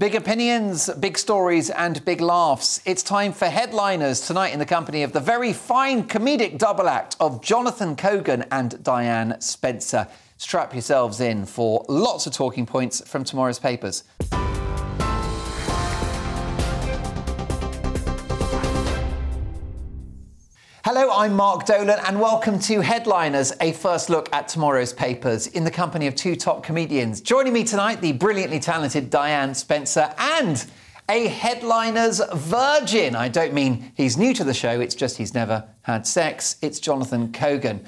Big opinions, big stories, and big laughs. It's time for headliners tonight in the company of the very fine comedic double act of Jonathan Kogan and Diane Spencer. Strap yourselves in for lots of talking points from tomorrow's papers. Hello, I'm Mark Dolan, and welcome to Headliners, a first look at tomorrow's papers in the company of two top comedians. Joining me tonight, the brilliantly talented Diane Spencer and a Headliners virgin. I don't mean he's new to the show, it's just he's never had sex. It's Jonathan Kogan.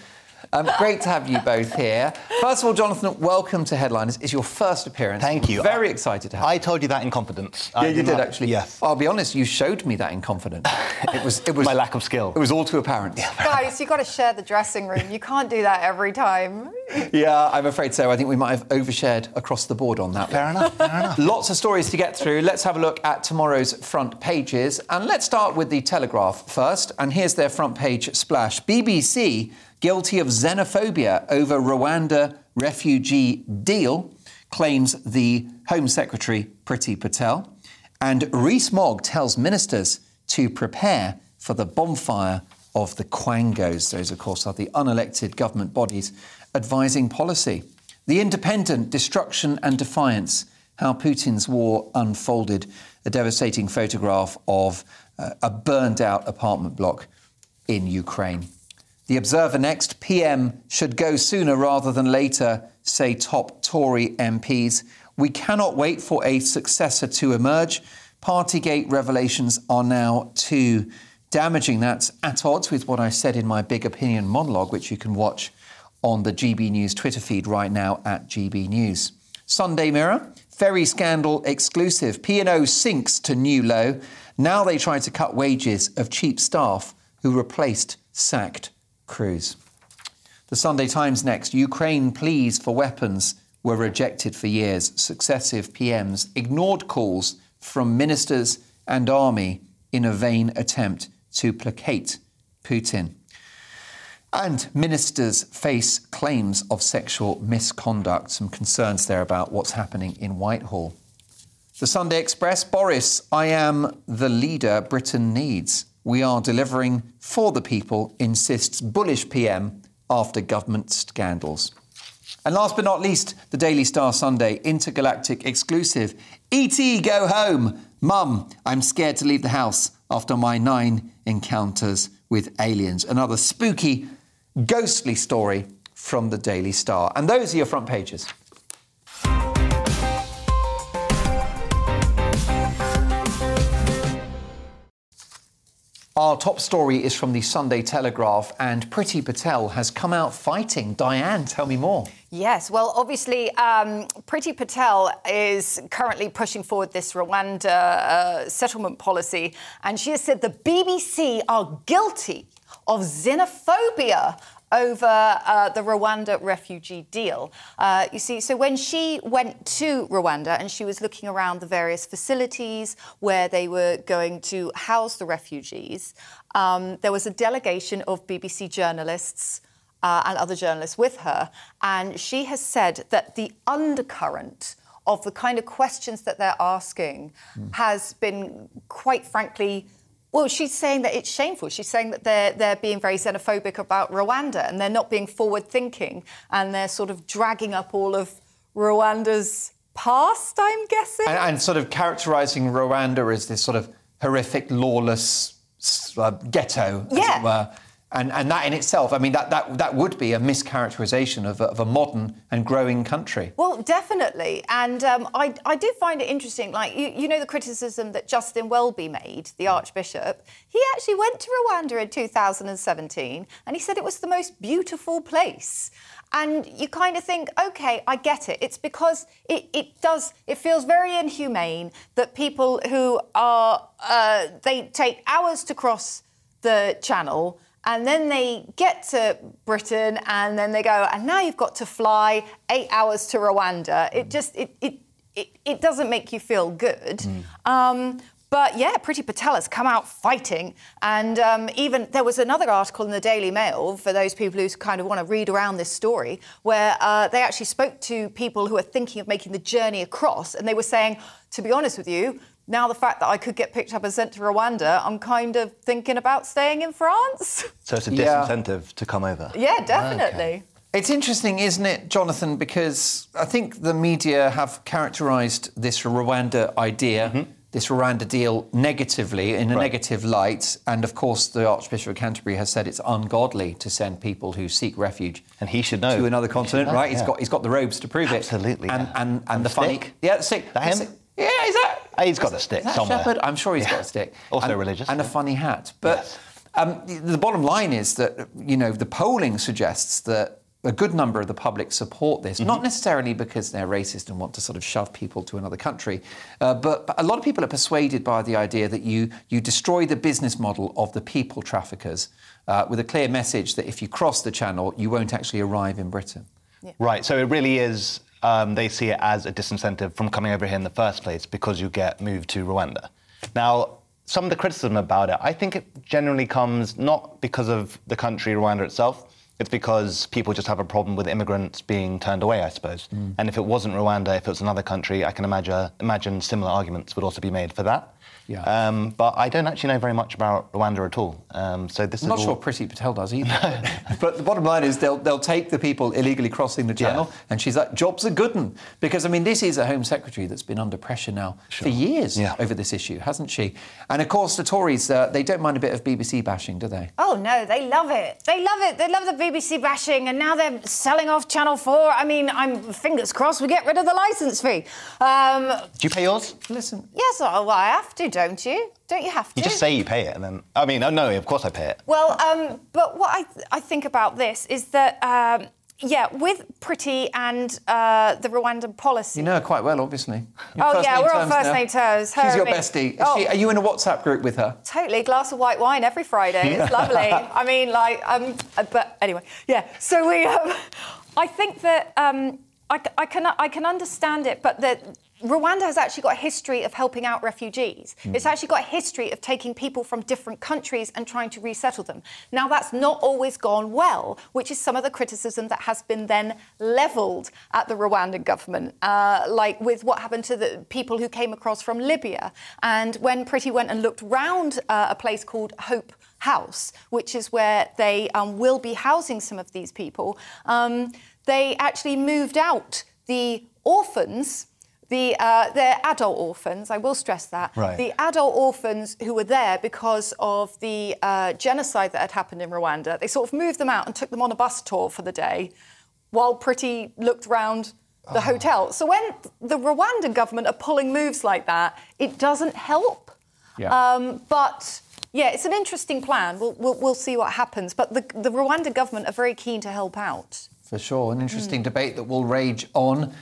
Um, great to have you both here. First of all, Jonathan, welcome to Headliners. It's your first appearance. Thank you. Very excited to have I you. told you that in confidence. Yeah, I you did not- actually. Yes. I'll be honest. You showed me that in confidence. It was. It was My lack of skill. It was all too apparent. Yeah. Guys, you've got to share the dressing room. You can't do that every time. Yeah, I'm afraid so. I think we might have overshared across the board on that. Fair enough. Fair enough. Lots of stories to get through. Let's have a look at tomorrow's front pages. And let's start with the Telegraph first. And here's their front page splash BBC guilty of xenophobia over Rwanda refugee deal, claims the Home Secretary Priti Patel. And Rees Mogg tells ministers to prepare for the bonfire of the Quangos. Those, of course, are the unelected government bodies advising policy. The Independent Destruction and Defiance How Putin's War Unfolded, a devastating photograph of uh, a burned out apartment block in Ukraine. The Observer next PM should go sooner rather than later, say top Tory MPs. We cannot wait for a successor to emerge. Partygate revelations are now too damaging. That's at odds with what I said in my big opinion monologue, which you can watch on the GB News Twitter feed right now at GB News. Sunday Mirror, ferry scandal exclusive. P&O sinks to new low. Now they try to cut wages of cheap staff who replaced sacked crews. The Sunday Times next. Ukraine pleas for weapons were rejected for years. Successive PMs ignored calls from ministers and army in a vain attempt to placate Putin. And ministers face claims of sexual misconduct. Some concerns there about what's happening in Whitehall. The Sunday Express Boris, I am the leader Britain needs. We are delivering for the people, insists bullish PM after government scandals. And last but not least, the Daily Star Sunday intergalactic exclusive. E.T. go home. Mum, I'm scared to leave the house after my nine encounters with aliens. Another spooky, ghostly story from the Daily Star. And those are your front pages. Our top story is from the Sunday Telegraph, and Priti Patel has come out fighting. Diane, tell me more. Yes, well, obviously, um, Priti Patel is currently pushing forward this Rwanda uh, settlement policy, and she has said the BBC are guilty of xenophobia over uh, the Rwanda refugee deal. Uh, you see, so when she went to Rwanda and she was looking around the various facilities where they were going to house the refugees, um, there was a delegation of BBC journalists. Uh, and other journalists with her. And she has said that the undercurrent of the kind of questions that they're asking has been, quite frankly, well, she's saying that it's shameful. She's saying that they're, they're being very xenophobic about Rwanda and they're not being forward thinking and they're sort of dragging up all of Rwanda's past, I'm guessing. And, and sort of characterising Rwanda as this sort of horrific, lawless uh, ghetto, as Yeah. it were. And, and that in itself, I mean, that, that, that would be a mischaracterization of a, of a modern and growing country. Well, definitely. And um, I, I do find it interesting. Like, you, you know, the criticism that Justin Welby made, the Archbishop, he actually went to Rwanda in 2017 and he said it was the most beautiful place. And you kind of think, okay, I get it. It's because it, it does, it feels very inhumane that people who are, uh, they take hours to cross the channel and then they get to Britain and then they go, and now you've got to fly eight hours to Rwanda. It just, it, it, it, it doesn't make you feel good. Mm. Um, but yeah, Priti Patel has come out fighting. And um, even there was another article in the Daily Mail for those people who kind of want to read around this story, where uh, they actually spoke to people who are thinking of making the journey across. And they were saying, to be honest with you, now the fact that I could get picked up and sent to Rwanda, I'm kind of thinking about staying in France. So it's a disincentive yeah. to come over. Yeah, definitely. Okay. It's interesting, isn't it, Jonathan? Because I think the media have characterised this Rwanda idea. Mm-hmm this Rwanda deal negatively, in a right. negative light. And of course, the Archbishop of Canterbury has said it's ungodly to send people who seek refuge. And he should know. To another continent, know, right? Yeah. He's, got, he's got the robes to prove Absolutely, it. Absolutely. And, and, and, and the funny. Yeah, the stick. That him? Yeah, is that? He's got a stick somewhere. Shepherd? I'm sure he's yeah. got a stick. Also and, religious. And yeah. a funny hat. But yes. um, the, the bottom line is that, you know, the polling suggests that a good number of the public support this, mm-hmm. not necessarily because they're racist and want to sort of shove people to another country, uh, but, but, a lot of people are persuaded by the idea that you, you destroy the business model of the people traffickers uh, with a clear message that if you cross the channel, you won't actually arrive in Britain. Yeah. Right, so it really is, um, they see it as a disincentive from coming over here in the first place because you get moved to Rwanda. Now, some of the criticism about it, I think it generally comes not because of the country Rwanda itself, it's because people just have a problem with immigrants being turned away, I suppose. Mm. And if it wasn't Rwanda, if it was another country, I can imagine, imagine similar arguments would also be made for that. Yeah. Um, but I don't actually know very much about Rwanda at all. Um, so this I'm is not all... sure Priti Patel does either. but the bottom line is they'll, they'll take the people illegally crossing the channel, yeah. and she's like, jobs are good un. Because, I mean, this is a Home Secretary that's been under pressure now sure. for years yeah. over this issue, hasn't she? And of course, the Tories, uh, they don't mind a bit of BBC bashing, do they? Oh, no, they love it. They love it. They love the BBC bashing, and now they're selling off Channel 4. I mean, I'm fingers crossed we get rid of the licence fee. Um, do you pay yours? Listen. Yes, well, I have to, don't you? Don't you have to? You just say you pay it, and then I mean, oh, no, of course I pay it. Well, um, but what I, th- I think about this is that. Um, yeah, with Priti and uh, the Rwandan policy. You know her quite well, obviously. Your oh yeah, we're on first now. name terms. Her She's your bestie. Oh. She, are you in a WhatsApp group with her? Totally. Glass of white wine every Friday. It's lovely. I mean, like, um, uh, but anyway, yeah. So we, um, I think that um, I, I, can I can understand it, but that Rwanda has actually got a history of helping out refugees. Mm. It's actually got a history of taking people from different countries and trying to resettle them. Now, that's not always gone well, which is some of the criticism that has been then levelled at the Rwandan government, uh, like with what happened to the people who came across from Libya. And when Priti went and looked round uh, a place called Hope House, which is where they um, will be housing some of these people, um, they actually moved out the orphans the, uh, they're adult orphans, I will stress that. Right. The adult orphans who were there because of the uh, genocide that had happened in Rwanda, they sort of moved them out and took them on a bus tour for the day while Priti looked round the oh. hotel. So when the Rwandan government are pulling moves like that, it doesn't help. Yeah. Um, but yeah, it's an interesting plan. We'll, we'll, we'll, see what happens. But the, the Rwanda government are very keen to help out. For sure. An interesting mm. debate that will rage on.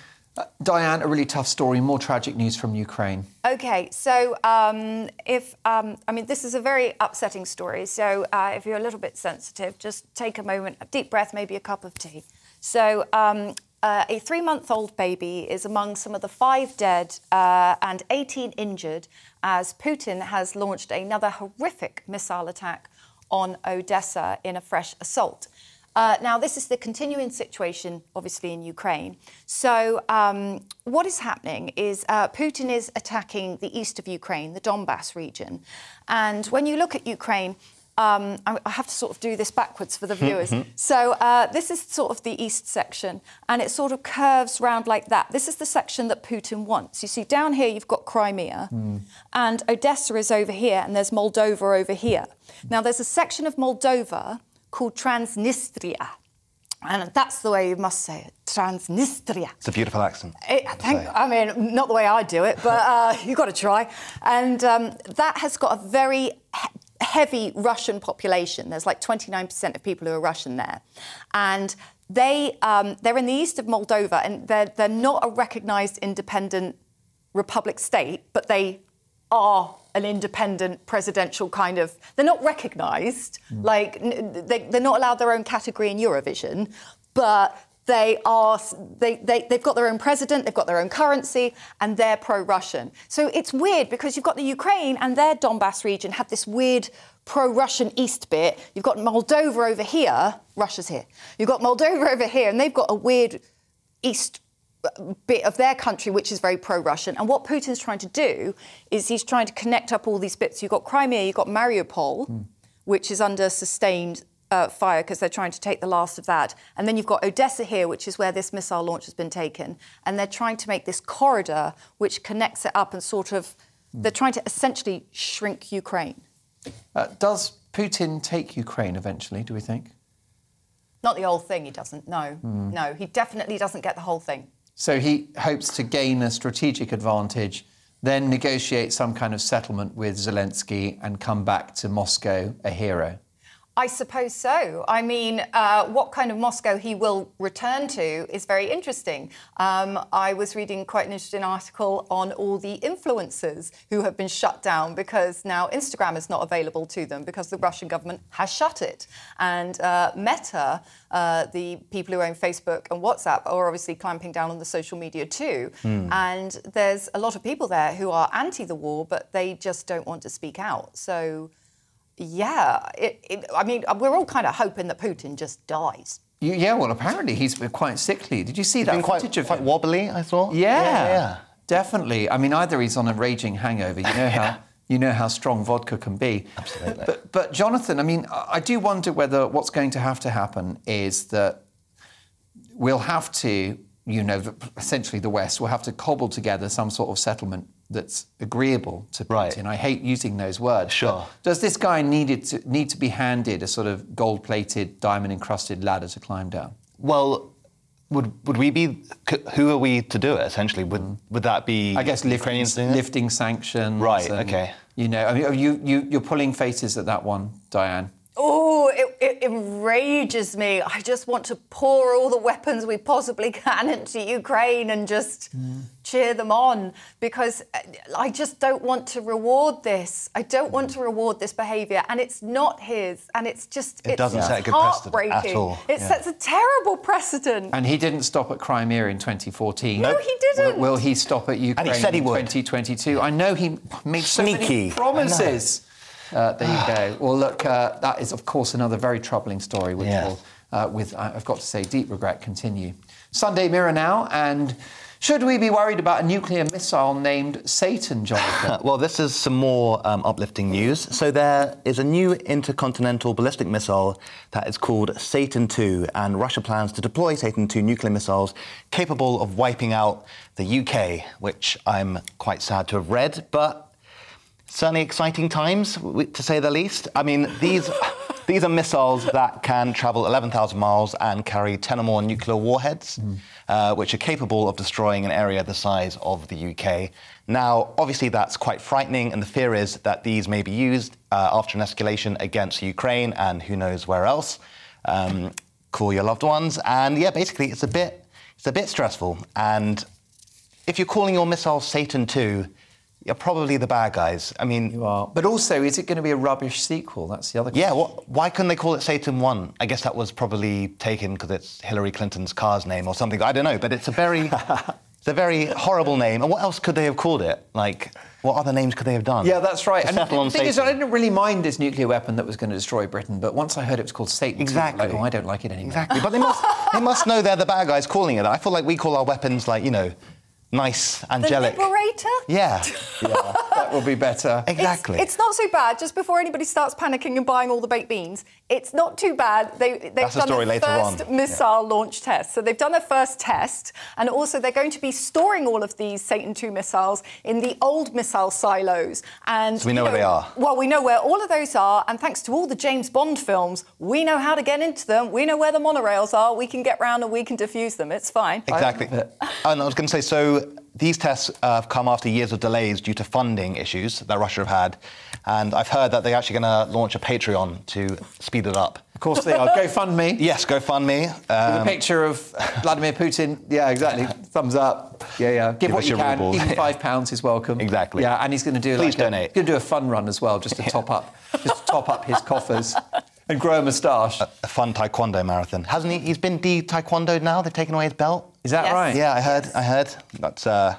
Diane, a really tough story, more tragic news from Ukraine. Okay, so um, if, um, I mean, this is a very upsetting story. So uh, if you're a little bit sensitive, just take a moment, a deep breath, maybe a cup of tea. So um, uh, a three month old baby is among some of the five dead uh, and 18 injured as Putin has launched another horrific missile attack on Odessa in a fresh assault. Uh, now, this is the continuing situation, obviously, in Ukraine. So, um, what is happening is uh, Putin is attacking the east of Ukraine, the Donbass region. And when you look at Ukraine, um, I have to sort of do this backwards for the viewers. so uh, this is sort of the east section, and it sort of curves round like that. This is the section that Putin wants. You see, down here you've got Crimea, mm. and Odessa is over here, and there's Moldova over here. Now there's a section of Moldova called Transnistria. And that's the way you must say it, Transnistria. It's a beautiful accent. It, I think, I mean, not the way I do it, but uh, you've got to try. And um, that has got a very he- heavy Russian population. There's like 29% of people who are Russian there. And they, um, they're in the east of Moldova, and they're, they're not a recognised independent republic state, but they are an independent presidential kind of. They're not recognised, mm. like they, they're not allowed their own category in Eurovision, but they are. They, they they've got their own president, they've got their own currency, and they're pro-Russian. So it's weird because you've got the Ukraine and their Donbass region have this weird pro-Russian east bit. You've got Moldova over here. Russia's here. You've got Moldova over here, and they've got a weird east bit of their country which is very pro-Russian. And what Putin's trying to do is he's trying to connect up all these bits. You've got Crimea, you've got Mariupol, which is under sustained uh, fire because they're trying to take the last of that. And then you've got Odessa here, which is where this missile launch has been taken. And they're trying to make this corridor which connects it up and sort of, they're trying to essentially shrink Ukraine. Uh, does Putin take Ukraine eventually, do we think? Not the whole thing, he doesn't. No, no, he definitely doesn't get the whole thing. So he hopes to gain a strategic advantage, then negotiate some kind of settlement with Zelensky and come back to Moscow a hero. I suppose so. I mean, uh, what kind of Moscow he will return to is very interesting. Um, I was reading quite an interesting article on all the influencers who have been shut down because now Instagram is not available to them because the Russian government has shut it. And uh, Meta, uh, the people who own Facebook and WhatsApp, are obviously clamping down on the social media too. And there's a lot of people there who are anti the war, but they just don't want to speak out. So. Yeah, it, it, I mean, uh, we're all kind of hoping that Putin just dies. You, yeah, well, apparently he's quite sickly. Did you see that Been quite, footage of quite him? wobbly, I thought. Yeah, yeah, yeah. definitely. I mean, either he's on a raging hangover. You know how you know how strong vodka can be. Absolutely. But, but Jonathan, I mean, I I do wonder whether what's going to have to happen is that we'll have to, you know, essentially the West will have to cobble together some sort of settlement that's agreeable to Putin. Right. I hate using those words. Sure. Does this guy needed to, need to be handed a sort of gold-plated, diamond-encrusted ladder to climb down? Well, would would we be? Who are we to do it? Essentially, would mm. would that be? I guess lifting, lifting sanctions. Right, and, okay. You know, I mean, you, you, you're pulling faces at that one, Diane. Oh, it, it enrages me. I just want to pour all the weapons we possibly can into Ukraine and just cheer them on because uh, I just don't want to reward this. I don't want to reward this behaviour, and it's not his, and it's just It it's doesn't set a good precedent at heartbreaking. all, It yeah. sets a terrible precedent. And he didn't stop at Crimea in 2014. No, he didn't. Will, will he stop at Ukraine said he in would. 2022? I know he made so many Sneaky. promises. Uh, there you go. Well, look, uh, that is, of course, another very troubling story, which Yeah. will, uh, with, I've got to say, deep regret, continue. Sunday Mirror now, and should we be worried about a nuclear missile named Satan, Jonathan? Well, this is some more um, uplifting news. So there is a new intercontinental ballistic missile that is called Satan II, and Russia plans to deploy Satan II nuclear missiles capable of wiping out the UK, which I'm quite sad to have read, but certainly exciting times, to say the least. I mean, these. These are missiles that can travel 11,000 miles and carry 10 or more nuclear warheads, uh, which are capable of destroying an area the size of the UK. Now, obviously, that's quite frightening, and the fear is that these may be used uh, after an escalation against Ukraine and who knows where else. Um, call your loved ones, and yeah, basically, it's a bit, it's a bit stressful. And if you're calling your missile Satan 2, you're probably the bad guys. I mean, You are. But also, is it going to be a rubbish sequel? That's the other yeah, question. wh- why couldn't they call it Satan 1? I guess that was probably taken because it's Hillary Clinton's car's name or something. I don't know, but it's a very, it's a very horrible name. And what else could they have called it? Like, what other names could they have done? Yeah, that's right. And the thing is, I didn't really mind this nuclear weapon that was going to destroy Britain, but once I heard it was called Satan, Exactly. like, oh, I don't like it anymore. Exactly. But they must, they must know they're the bad guys calling it. I feel like we call our weapons, like, you know, nice, angelic. The angelic. Liberator? Yeah, that will be better. Exactly. It's, not so bad. Just before anybody starts panicking and buying all the baked beans, it's not too bad. They, they've That's the done story their later on. first missile launch test. So they've done their first test, and also they're going to be storing all of these Satan II missiles in the old missile silos. And So we know you where they are. Well, we know where all of those are, and thanks to all the James Bond films, we know how to get into them. We know where the monorails are. We can get round and we can defuse them. It's fine. Exactly. And I was going to say, so these tests uh, have come after years of delays due to funding issues that Russia have had. And I've heard that they're actually going to launch a Patreon to speed it up. Of course they are. GoFundMe. Yes, GoFundMe. With a Um, picture of Vladimir Putin. Yeah, exactly. Thumbs up. Yeah, yeah. Give, Give what you can. rubles. Even five pounds is welcome. Exactly. Yeah, and he's going to do Please like a, he's going to do a fun run as well, just to top up, just to top up his coffers and grow a moustache. a fun taekwondo marathon. Hasn't he? He's been de-taekwondoed now. They've taken away his belt. Is that Yes. right? Yeah, I heard. I heard. That's. Uh,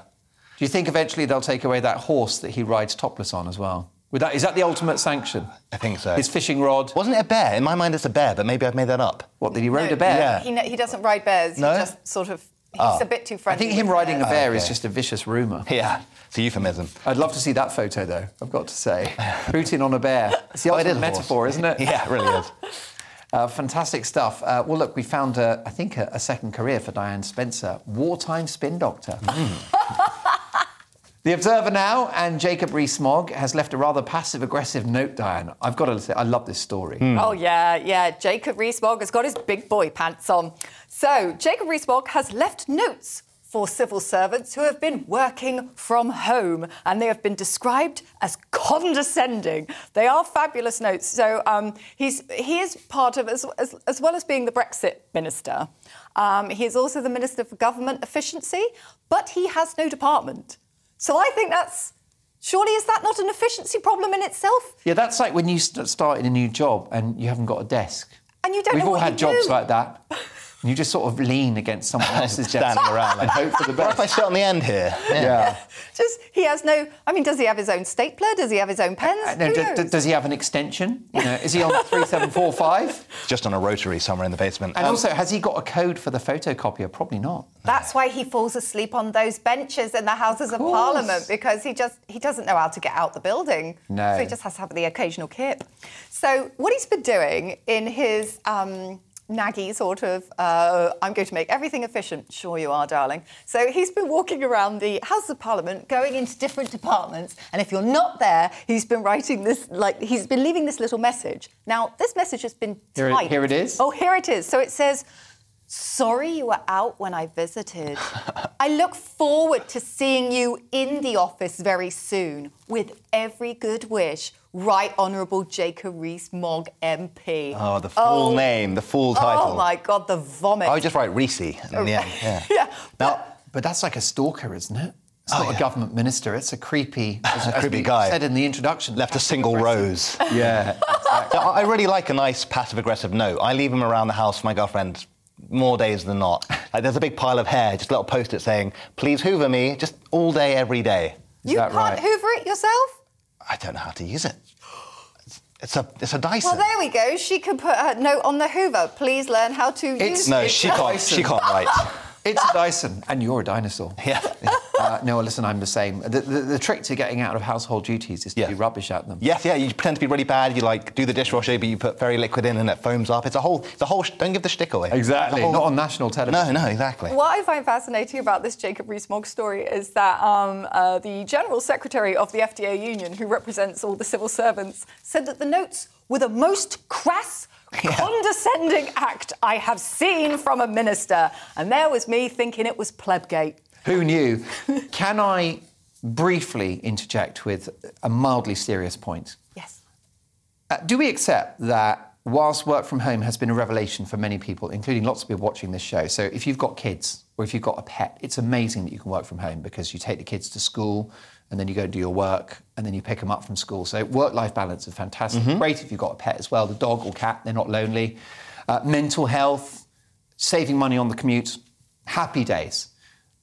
Do you think eventually they'll take away that horse that he rides topless on as well? Would that, is that the ultimate sanction? I think so. His fishing rod. Wasn't it a bear? In my mind, it's a bear, but maybe I've made that up. What, did he rode a bear? Yeah. He, he doesn't ride bears. No? He just sort of. He's Oh. a bit too friendly. I think him with riding a bear is okay. just a vicious rumour. Yeah, it's a euphemism. I'd love to see that photo, though, I've got to say. Putin on a bear. It's the Oh, ultimate is a metaphor, isn't it? Yeah, it really is. Uh, fantastic stuff. Uh, well, look, we found, uh, I think, a, a second career for Diane Spencer wartime spin doctor. the Observer now, and Jacob Rees Mogg has left a rather passive aggressive note, Diane. I've got to say, I love this story. Oh, yeah, yeah. Jacob Rees-Mogg has got his big boy pants on. So, Jacob Rees-Mogg has left notes for civil servants who have been working from home, and they have been described as condescending. They are fabulous notes. So, um, he's, he is part of, as, as, as well as being the Brexit minister, um, he is also the Minister for Government Efficiency, but he has no department. So, I think that's. Surely is that not an efficiency problem in itself? Yeah, that's like when you start in a new job and you haven't got a desk. And you don't We've all had jobs do. like that. And you just sort of lean against someone else's desk Standing around and like- hope for the best. What if I best. sit on the end here? Yeah. Just he has no. I mean, does he have his own stapler? Does he have his own pens? Uh, no, Who d- knows? d- does he have an extension? You know, is he on 3745? Just on a rotary somewhere in the basement. And Um, also, has he got a code for the photocopier? Probably not. That's why he falls asleep on those benches in the Houses of, course. Parliament because he just he doesn't know how to get out the building. No. So he just has to have the occasional kip. So what he's been doing in his um, naggy sort of, uh, I'm going to make everything efficient. Sure you are, darling. So he's been walking around the House of Parliament, going into different departments, and if you're not there, he's been writing this like he's been leaving this little message. Now this message has been Here it- here it is. Oh, here it is. So it says. Sorry you were out when I visited. I look forward to seeing you in the office very soon. With every good wish, Right Honourable Jacob Rees-Mogg MP. oh, the full oh. name, the full title. Oh my God, the vomit. I would just write Reese in the end. Yeah. yeah. Now, But that's like a stalker, isn't it? It's Oh, not yeah. a government minister. It's a creepy, as, as creepy guy. said in the introduction. left a single rose. Yeah. Yeah, I really like a nice passive aggressive note. I leave them around the house for my girlfriend more days than not. Like there's a big pile of hair, just a little post-it saying, please hoover me, just all day, every day. Is you can't right? hoover it yourself? I don't know how to use it. It's, a it's a Dyson. Well, there we go. She can put her note on the hoover. Please learn how to It's- use no, it. No she can't. She can't write. It's a Dyson, and you're a dinosaur. Yeah. Uh, no, listen, I'm the same. The, the, the trick to getting out of household duties is to Yeah. be rubbish at them. Yes, yeah. You pretend to be really bad. You like do the dishwasher, but you put very liquid in and it foams up. It's a whole. The whole. sh- Don't give the shtick away. Exactly. Whole- Not on national television. No, no, exactly. What I find fascinating about this Jacob Rees-Mogg story is that um, uh, the General Secretary of the FDA Union, who represents all the civil servants, said that the notes were the most crass, condescending act I have seen from a minister. And there was me thinking it was plebgate. Who knew? Can I briefly interject with a mildly serious point? Yes. Uh, do we accept that whilst work from home has been a revelation for many people, including lots of people watching this show, so if you've got kids or if you've got a pet, it's amazing that you can work from home because you take the kids to school and then you go do your work and then you pick them up from school. So work-life balance is fantastic. Great if you've got a pet as well, the dog or cat, they're not lonely. Uh, mental health, saving money on the commute, happy days.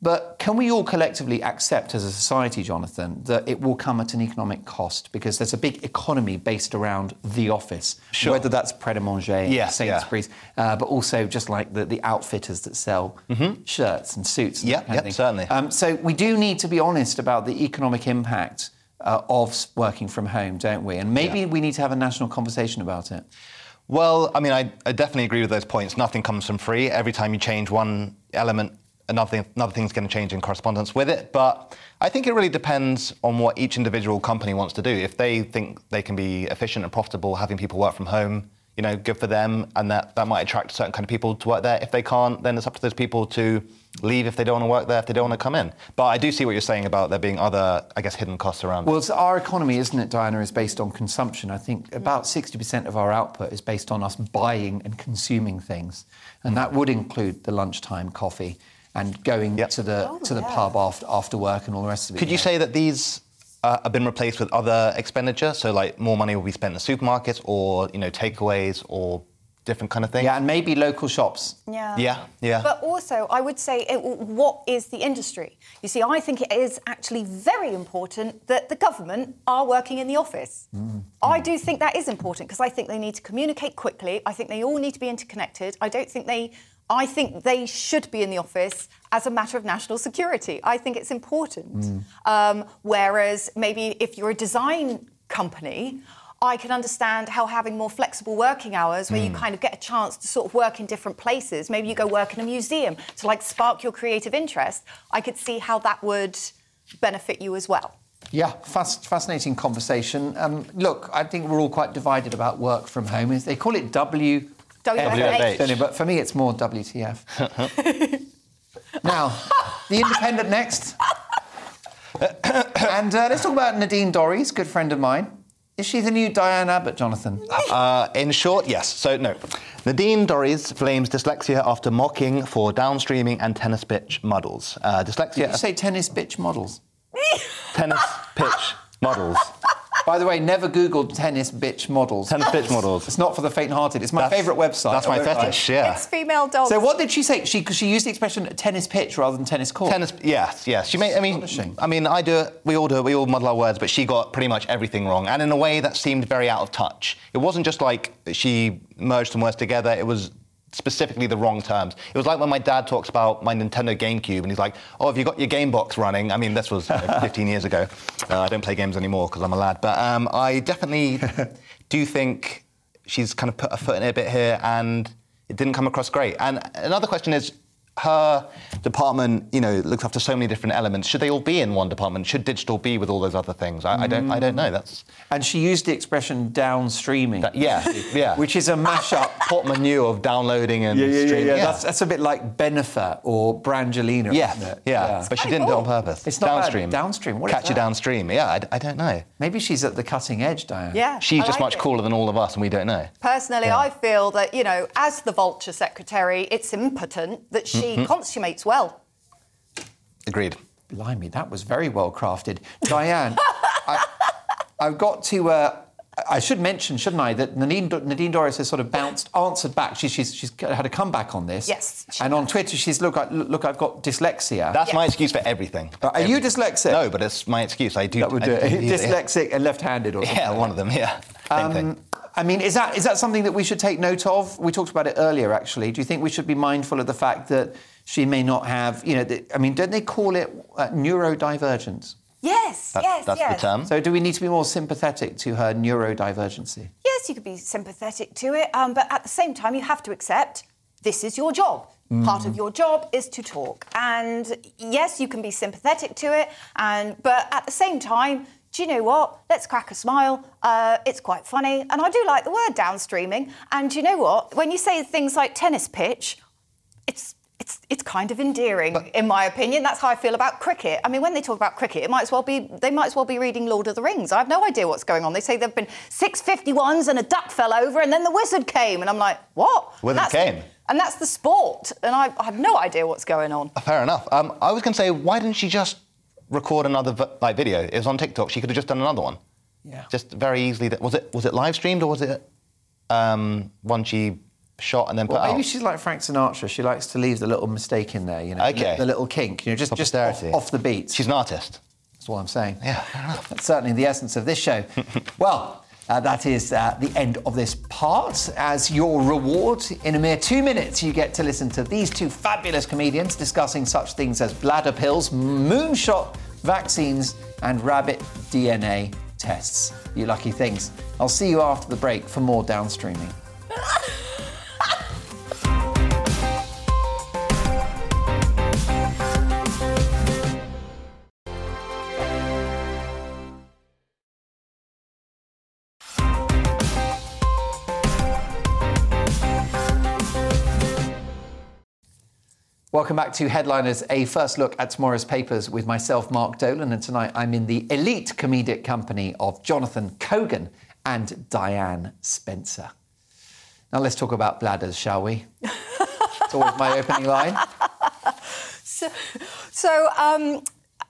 But can we all collectively accept as a society, Jonathan, that it will come at an economic cost because there's a big economy based around the office, Sure. whether that's Pret a Manger, yeah. Sainsbury's, uh, but also just like the, the outfitters that sell shirts and suits. And Yeah, that kind of yeah, thing. certainly. Um, so we do need to be honest about the economic impact uh, of working from home, don't we? And maybe Yeah. we need to have a national conversation about it. Well, I mean, I, I definitely agree with those points. Nothing comes from free. Every time you change one element, another, thing, another thing's going to change in correspondence with it. But I think it really depends on what each individual company wants to do. If they think they can be efficient and profitable having people work from home, you know, good for them, and that, that might attract certain kind of people to work there. If they can't, then it's up to those people to leave if they don't want to work there, if they don't want to come in. But I do see what you're saying about there being other, I guess, hidden costs around. Well, it's our economy, isn't it, Diana, is based on consumption. I think about 60% of our output is based on us buying and consuming things. And that would include the lunchtime coffee and going Yep. to the, Oh, to the yeah. pub after, after work and all the rest of it. Could you say that these uh, have been replaced with other expenditure? So, like, more money will be spent in the supermarkets, or you know, takeaways, or different kind of things. Yeah, and maybe local shops. Yeah. Yeah, yeah. But also, I would say, it, what is the industry? You see, I think it is actually very important that the government are working in the office. I do think that is important because I think they need to communicate quickly. I think they all need to be interconnected. I don't think they. I think they should be in the office as a matter of national security. I think it's important. Um, whereas maybe if you're a design company, I can understand how having more flexible working hours where you kind of get a chance to sort of work in different places, maybe you go work in a museum to like spark your creative interest, I could see how that would benefit you as well. Yeah, fast, fascinating conversation. Um, look, I think we're all quite divided about work from home. They call it W. WFH. don't? But for me, it's more WTF. now, the Independent next. and uh, let's talk about Nadine Dorries, good friend of mine. Is she the new Diane Abbott, Jonathan? Uh, in short, yes. So, no. Nadine Dorries blames dyslexia after mocking for downstreaming and tennis pitch models. Uh, dyslexia. Did you say tennis bitch models? tennis pitch models. By the way, never Googled tennis bitch models. Tennis bitch models. It's not for the faint-hearted. It's my That's- favourite website. That's my I won't fetish, yeah. It's female dogs. So what did she say? She she used the expression tennis pitch rather than tennis court. Tennis, yes, yes. She made. I mean, I mean, I do it. We all do it. We all muddle our words, but she got pretty much everything wrong, and in a way that seemed very out of touch. It wasn't just like she merged some words together. It was specifically the wrong terms. It was like when my dad talks about my Nintendo GameCube, and he's like, "Oh, have you got your game box running?" I mean, this was you know, 15 years ago. Uh, I don't play games anymore because I'm a lad, but um, I definitely do think she's kind of put her foot in it a bit here, and it didn't come across great. And another question is her department, you know, looks after so many different elements. Should they all be in one department? Should digital be with all those other things? I, I don't. I don't know. That's And she used the expression downstreaming. that, yeah, yeah. Which is a mashup. pot menu of downloading and Yeah, streaming. That's, that's a bit like Bennifer or Brangelina, yeah, isn't it? yeah, But she didn't of do it on purpose. It's not bad. downstream. Downstream, Catch you that? downstream. Yeah, I, I don't know. Maybe she's at the cutting edge, Diane. yeah, She's I just like much it. cooler than all of us, and we don't know. Personally, I feel that, you know, as the vulture secretary, it's impotent that she Mm-hmm. consummates well. Agreed. Blimey, that was very well crafted. Diane, I, I've got to. Uh, I should mention, shouldn't I, that Nadine, Nadine Dorries has sort of bounced, answered back. She, she's, she's had a comeback on this. Yes, she And on Twitter, she's look, I, look, I've got dyslexia. That's my excuse for everything. Uh, are you Everything. dyslexic? No, but it's my excuse. I do. that would I do it. do- yeah. Dyslexic and left-handed, or something. Yeah, one of them. Yeah. Same thing. I mean, is that is that something that we should take note of? We talked about it earlier, actually. Do you think we should be mindful of the fact that she may not have, you know, the, I mean, don't they call it uh, neurodivergence? Yes, That- yes, that's yes. the term. So do we need to be more sympathetic to her neurodivergency? Yes, you could be sympathetic to it, um, but at the same time, you have to accept this is your job. Part of your job is to talk, and yes, you can be sympathetic to it, and but at the same time, do you know what? Let's crack a smile. Uh, it's quite funny, and I do like the word downstreaming. And do you know what? When you say things like tennis pitch, it's it's it's kind of endearing, in my opinion. That's how I feel about cricket. I mean, when they talk about cricket, it might as well be they might as well be reading Lord of the Rings. I have no idea what's going on. They say there've been six fifty ones and a duck fell over, and then the wizard came, and I'm like, what? Wizard came? and that's the sport, and I, I have no idea what's going on. Fair enough. Um, I was going to say, why didn't she just record another v- like video? It was on TikTok. She could have just done another one. Yeah. Just very easily. That was it was it live streamed or was it um, one she shot and then Well, put maybe out. she's like Frank Sinatra. She likes to leave the little mistake in there, you know, Okay. the little kink, you know, just, For just off, off the beat. She's an artist. That's what I'm saying. Yeah. That's certainly the essence of this show. well, uh, that is uh, the end of this part. As your reward, in a mere two minutes, you get to listen to these two fabulous comedians discussing such things as bladder pills, moonshot vaccines, and rabbit DNA tests. You lucky things. I'll see you after the break for more downstreaming. Welcome back to Headliners, a first look at tomorrow's papers with myself, Mark Dolan, and tonight I'm in the elite comedic company of Jonathan Kogan and Diane Spencer. Now let's talk about bladders, shall we? it's always my opening line. So, so um,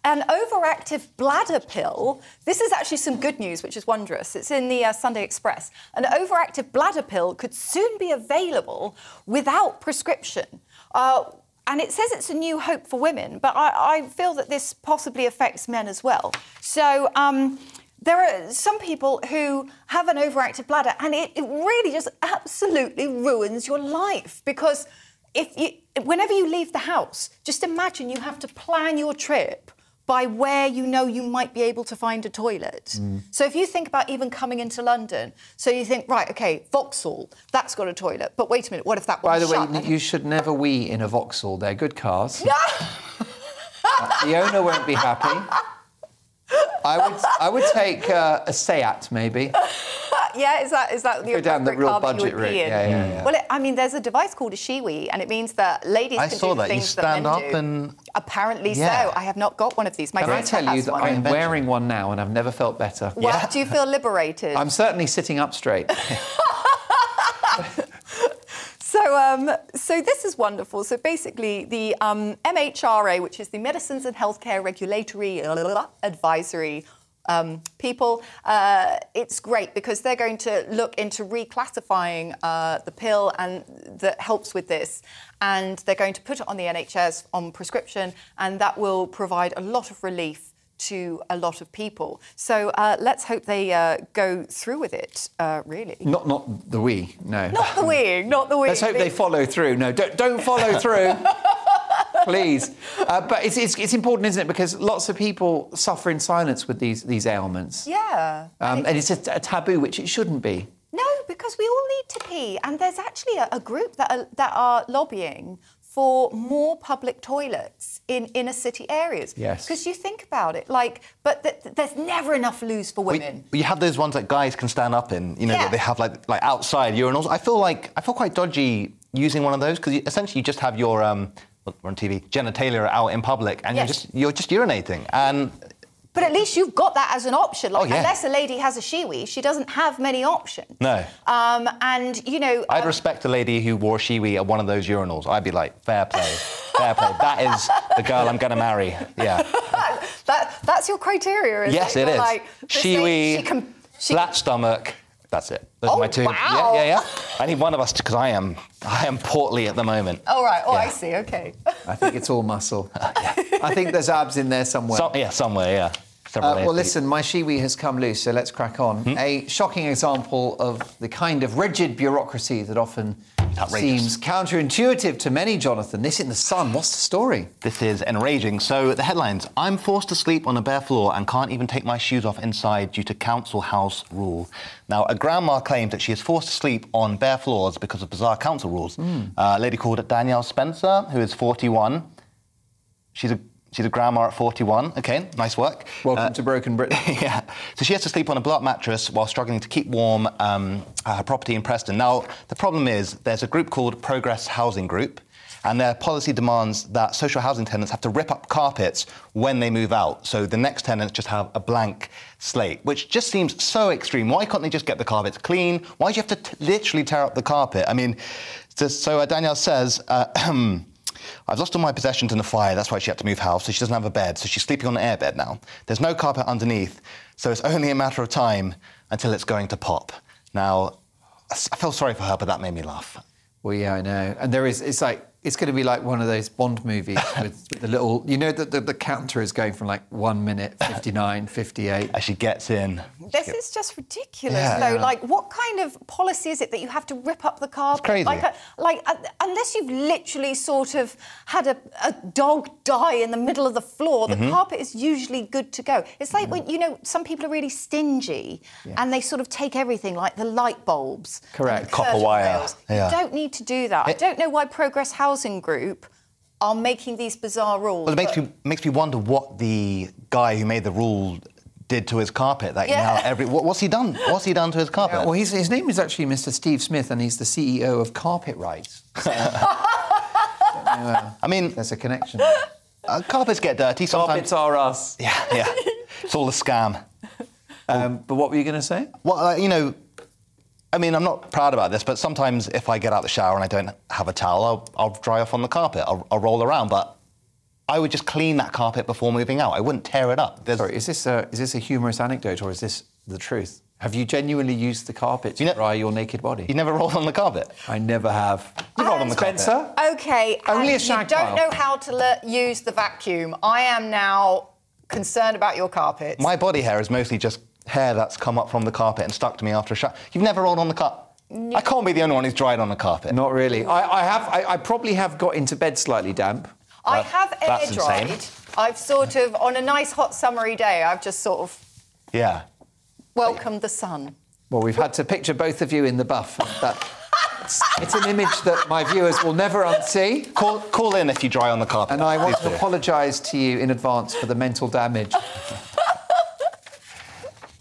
an overactive bladder pill. This is actually some good news, which is wondrous. It's in the uh, Sunday Express. An overactive bladder pill could soon be available without prescription. Uh, and it says it's a new hope for women, but I, I feel that this possibly affects men as well. So um, there are some people who have an overactive bladder, and it, it really just absolutely ruins your life because if you, whenever you leave the house, just imagine you have to plan your trip by where you know you might be able to find a toilet. Mm. So if you think about even coming into London, so you think, right, okay, Vauxhall, that's got a toilet, but wait a minute, what if that was By the way, you should never wee in a Vauxhall. They're good cars. Uh, the owner won't be happy. I would, I would take uh, a Seat, maybe. yeah, is that is that the Go down the real car that you budget route. Yeah, yeah, yeah. Well, it, I mean, there's a device called a Shewee, and it means that ladies I can saw do that. You things stand that up men do. and- Apparently Yeah. so. I have not got one of these. My Can I tell you that one. I'm wearing one now and I've never felt better? Well, Yeah. do you feel liberated? I'm certainly sitting up straight. So, um, so this is wonderful. So basically, the um, MHRA, which is the Medicines and Healthcare Regulatory Advisory um, people, uh, it's great because they're going to look into reclassifying uh, the pill and that helps with this, and they're going to put it on the NHS on prescription, and that will provide a lot of relief to a lot of people. So uh, let's hope they uh, go through with it. Uh, really, not, not the we, no. not the we, not the wing. Let's hope they follow through. No, don't, don't follow through. Please. Uh, but it's, it's, it's important, isn't it? Because lots of people suffer in silence with these, these ailments. Yeah. Um, and it's a, a taboo, which it shouldn't be. No, because we all need to pee, and there's actually a, a group that are, that are lobbying for more public toilets in inner city areas. Yes. Because you think about it, like, but th- th- there's never enough loos for women. But you have those ones that guys can stand up in, you know, Yeah. that they have like like outside urinals. I feel like I feel quite dodgy using one of those because essentially you just have your um, well, we're on TV genitalia out in public and Yes. you're just you're just urinating and But at least you've got that as an option. Like, Oh, yeah. unless a lady has a shewee, she doesn't have many options. No. Um, and you know, I'd um, respect a lady who wore shewee at one of those urinals. I'd be like, fair play, fair play. That is the girl I'm going to marry. Yeah. that that's your criteria. Is yes, it? it Like, shewee, she can, she flat stomach. That's it. Those Oh, are my two. wow. Yeah, yeah, yeah. I need one of us because I am I am portly at the moment. Oh right. Oh, I see. Okay. I think it's all muscle. I think there's abs in there somewhere. Some, yeah, somewhere. Yeah. Several Uh, well, listen, my shewee has come loose, so let's crack on. Hmm? A shocking example of the kind of rigid bureaucracy that often Outrageous. seems counterintuitive to many, Jonathan. This in the Sun. What's the story? This is enraging. So the headlines: I'm forced to sleep on a bare floor and can't even take my shoes off inside due to council house rule. Now, a grandma claims that she is forced to sleep on bare floors because of bizarre council rules. Hmm. Uh, a lady called Danielle Spencer, who is 41. She's a she's a grandma at 41. Okay, nice work. Welcome Uh, to Broken Britain. yeah. So she has to sleep on a blow-up mattress while struggling to keep warm um, her property in Preston. Now, the problem is there's a group called Progress Housing Group, and their policy demands that social housing tenants have to rip up carpets when they move out. So the next tenants just have a blank slate, which just seems so extreme. Why can't they just get the carpets clean? Why do you have to t- literally tear up the carpet? I mean, so, so uh, Danielle says. Uh, I've lost all my possessions in the fire. That's why she had to move house. So she doesn't have a bed. So she's sleeping on an airbed now. There's no carpet underneath. So it's only a matter of time until it's going to pop. Now, I feel sorry for her, but that made me laugh. Well, yeah, I know. And there is, it's like, it's going to be like one of those Bond movies with, with the little, you know, that the, the counter is going from like one minute, 59, 58. As she gets in. This is just ridiculous, Yeah. though. Yeah. Like, what kind of policy is it that you have to rip up the carpet? crazy. Like, uh, like uh, unless you've literally sort of had a, a dog die in the middle of the floor, the Mm-hmm. carpet is usually good to go. It's like when you know some people are really stingy and they sort of take everything, like the light bulbs, Correct. Copper curtain wire. Yeah. You don't need to do that. I don't know why Progress Housing Group are making these bizarre rules. Well, it makes me makes me wonder what the guy who made the rule did to his carpet. That Yeah. now every what, what's he done? What's he done to his carpet? Yeah, well, he's, his name is actually Mr. Steve Smith, and he's the CEO of Carpet Right. I mean, There's a connection. uh, carpets get dirty sometimes. Carpets are us. Yeah, yeah. it's all a scam. Um, but what were you going to say? Well, uh, you know, I mean, I'm not proud about this, but sometimes if I get out of the shower and I don't have a towel, I'll, I'll dry off on the carpet. I'll, I'll roll around, but I would just clean that carpet before moving out. I wouldn't tear it up. There's, Sorry, is this a, is this a humorous anecdote or is this the truth? Have you genuinely used the carpet to You know- dry your naked body? You never roll on the carpet. I never have. You roll on the carpet. Spencer? Okay, Only a shag you don't pile. know how to le- use the vacuum. I am now concerned about your carpet. My body hair is mostly just hair that's come up from the carpet and stuck to me after a shower. You've never rolled on the carpet. I can't be the only one who's dried on the carpet. Not really. I, I have. I, I probably have got into bed slightly damp. I That- have air that's dried. insane. I've sort of, on a nice hot summery day, I've just sort of Yeah. welcomed the sun. Well, we've had to picture both of you in the buff. That, it's, it's an image that my viewers will never unsee. Call, call in if you dry on the carpet. And I want Please to apologise to you in advance for the mental damage.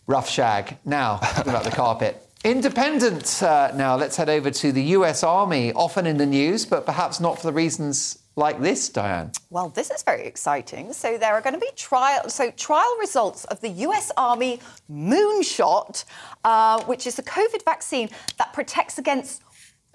Rough shag. Now, talking about the carpet. Independent uh, now. Let's head over to the US Army, often in the news, but perhaps not for the reasons like this, Diane. Well, this is very exciting. So there are going to be trial, so trial results of the U.S. Army Moonshot, uh, which is a COVID vaccine that protects against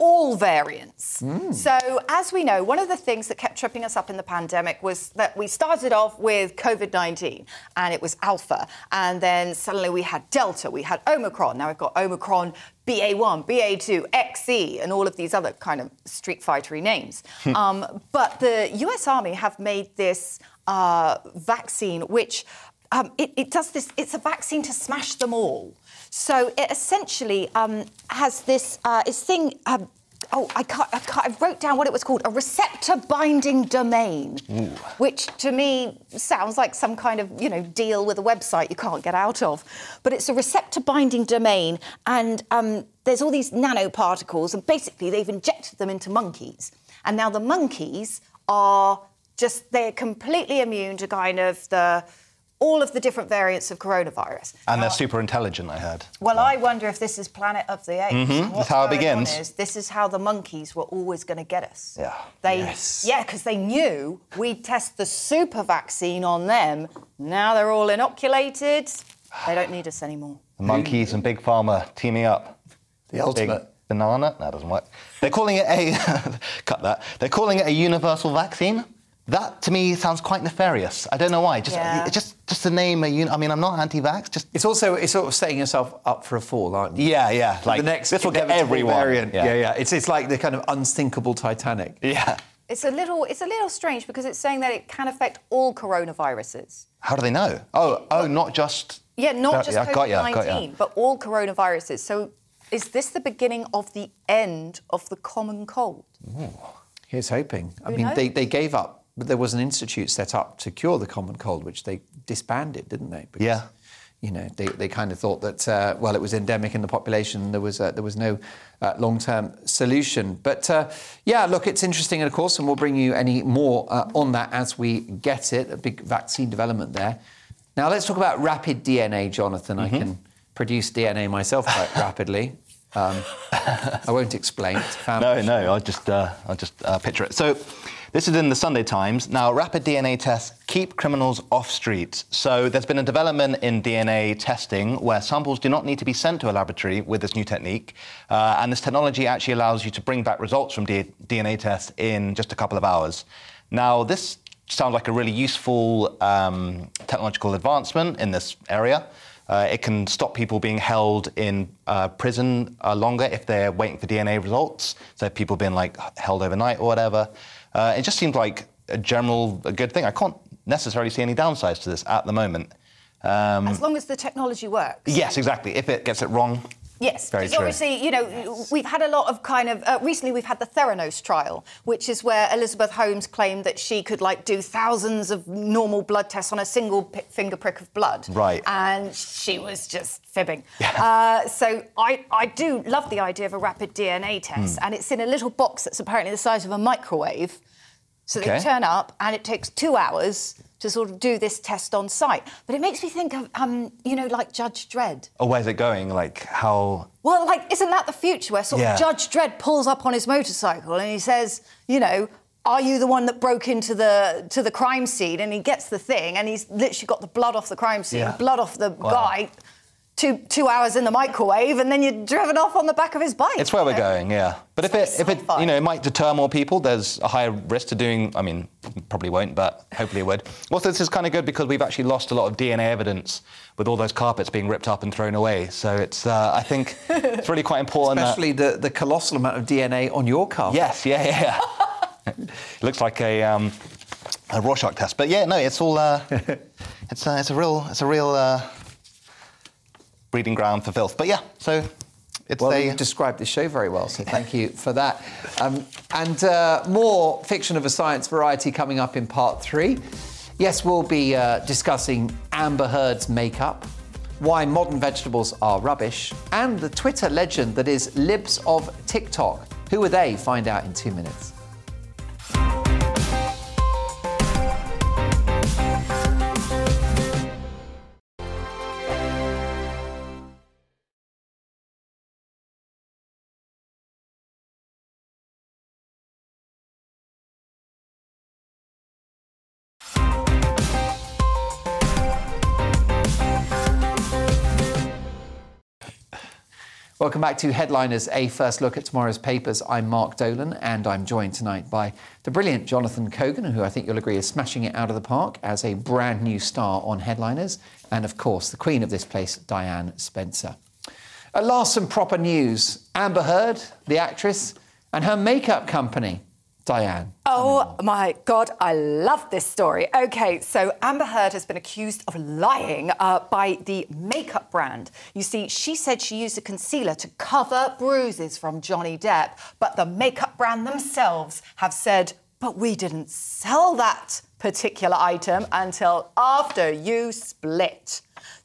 all variants. So, as we know, one of the things that kept tripping us up in the pandemic was that we started off with COVID 19 and it was Alpha. And then suddenly we had Delta, we had Omicron. Now we've got Omicron BA1, BA2, XE, and all of these other kind of street fightery names. um, but the US Army have made this uh, vaccine which um, it, it does this, it's a vaccine to smash them all. So it essentially um, has this, uh, this thing. Um, Oh, I can't, I can't. I wrote down what it was called a receptor binding domain, which to me sounds like some kind of you know deal with a website you can't get out of. But it's a receptor binding domain, and um, there's all these nanoparticles, and basically they've injected them into monkeys, and now the monkeys are just they're completely immune to kind of the all of the different variants of coronavirus. And they're super intelligent, I heard. Well, I wonder if this is Planet of the Apes. Mm-hmm. That's how it begins. Is, this is how the monkeys were always going to get us. Yeah. They, Yes. Yeah, because they knew we'd test the super vaccine on them. Now they're all inoculated. They don't need us anymore. The monkeys and Big Pharma teaming up. The Big ultimate. banana? No, that doesn't work. They're calling it a. cut that. They're calling it a universal vaccine. That to me sounds quite nefarious. I don't know why. Just, Yeah. just, just the name. A uni- I mean, I'm not anti-vax. Just It's also it's sort of setting yourself up for a fall, aren't you? yeah, yeah. Like the next this will get everyone. variant. Yeah. yeah, It's it's like the kind of unsinkable Titanic. Yeah. It's a little, it's a little strange because it's saying that it can affect all coronaviruses. How do they know? Oh, oh, not just. Yeah, not Yeah, just yeah, COVID ya, got ya. 19, but all coronaviruses. So is this the beginning of the end of the common cold? Here's hoping. I mean, knows? they, they gave up, but there was an institute set up to cure the common cold, which they disbanded, didn't they? Because, Yeah. You know, they, they kind of thought that uh, well, it was endemic in the population. There was uh, there was no uh, long-term solution. But uh, yeah, look, it's interesting, of course, and we'll bring you any more uh, on that as we get it. A big vaccine development there. Now let's talk about rapid DNA, Jonathan. Mm-hmm. I can produce DNA myself quite rapidly. Um, I won't explain. No, no. I'll just, uh, I'll just uh, picture it. So, this is in the Sunday Times. Now, rapid DNA tests keep criminals off streets. So, there's been a development in DNA testing where samples do not need to be sent to a laboratory with this new technique, uh, and this technology actually allows you to bring back results from D- DNA tests in just a couple of hours. Now, this sounds like a really useful um, technological advancement in this area. Uh, it can stop people being held in uh, prison uh, longer if they're waiting for DNA results. So people being like held overnight or whatever. Uh, it just seems like a general a good thing. I can't necessarily see any downsides to this at the moment. Um, As long as the technology works. yes, exactly. If it gets it wrong, Yes, Very because true. obviously, you know, we've had a lot of kind of. Uh, recently, we've had the Theranos trial, which is where Elizabeth Holmes claimed that she could like do thousands of normal blood tests on a single p- finger prick of blood. Right. And she was just fibbing. Uh, so I, I do love the idea of a rapid DNA test, Hmm. and it's in a little box that's apparently the size of a microwave. So they turn up, and it takes two hours to sort of do this test on site. But it makes me think of, um, you know, like Judge Dredd. oh, where's it going? Like how? Well, like, isn't that the future where sort Yeah. of Judge Dredd pulls up on his motorcycle and he says, you know, are you the one that broke into the to the crime scene? And he gets the thing, and he's literally got the blood off the crime scene, Yeah. blood off the guy, two two hours in the microwave, and then you're driven off on the back of his bike. It's where we're know? going, yeah. But if it, if it, you know, it might deter more people. There's a higher risk to doing. I mean, probably won't, but hopefully it would. Also, this is kind of good because we've actually lost a lot of DNA evidence with all those carpets being ripped up and thrown away. So it's, uh, I think, it's really quite important. that- Especially the, the colossal amount of DNA on your car. Yes, yeah, yeah. yeah. it looks like a, um, a Rorschach test, but yeah, no, it's all. Uh, it's, uh, it's a real, it's a real uh, breeding ground for filth. But yeah, so it's Well, a. you described the show very well, so thank you for that. Um, and uh, more fiction of a science variety coming up in part three. Yes, we'll be uh, discussing Amber Heard's makeup, why modern vegetables are rubbish, and the Twitter legend that is Libs of TikTok. Who are they? Find out in two minutes. Welcome back to Headliners, a first look at tomorrow's papers. I'm Mark Dolan, and I'm joined tonight by the brilliant Jonathan Kogan, who I think you'll agree is smashing it out of the park as a brand new star on Headliners, and of course, the queen of this place, Diane Spencer. At last, some proper news. Amber Heard, the actress, and her makeup company, Diane. Oh my God, I love this story. Okay, so Amber Heard has been accused of lying uh, by the makeup brand. You see, she said she used a concealer to cover bruises from Johnny Depp, but the makeup brand themselves have said, but we didn't sell that particular item until after you split.